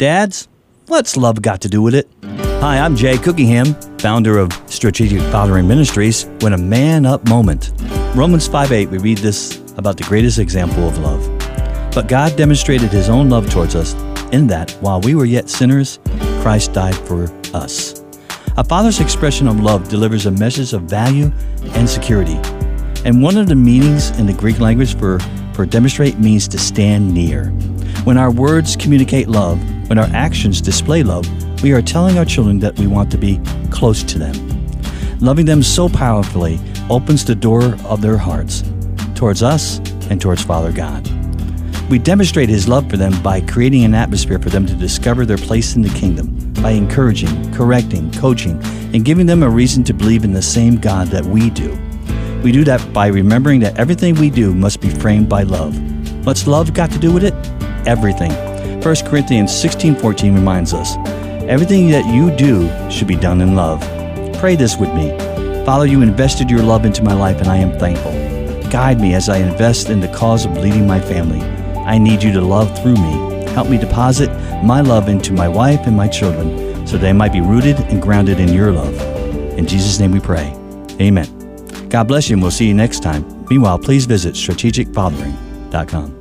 Dads, what's love got to do with it? Hi, I'm Jay Cookingham, founder of Strategic Fathering Ministries, when a man up moment. Romans 5 8, we read this about the greatest example of love. But God demonstrated his own love towards us in that while we were yet sinners, Christ died for us. A father's expression of love delivers a message of value and security. And one of the meanings in the Greek language for, for demonstrate means to stand near. When our words communicate love, when our actions display love, we are telling our children that we want to be close to them. Loving them so powerfully opens the door of their hearts towards us and towards Father God. We demonstrate His love for them by creating an atmosphere for them to discover their place in the kingdom, by encouraging, correcting, coaching, and giving them a reason to believe in the same God that we do. We do that by remembering that everything we do must be framed by love. What's love got to do with it? Everything. 1 Corinthians 16:14 reminds us, everything that you do should be done in love. Pray this with me. Father, you invested your love into my life and I am thankful. Guide me as I invest in the cause of leading my family. I need you to love through me. Help me deposit my love into my wife and my children so they might be rooted and grounded in your love. In Jesus' name we pray. Amen. God bless you, and we'll see you next time. Meanwhile, please visit strategicfathering.com.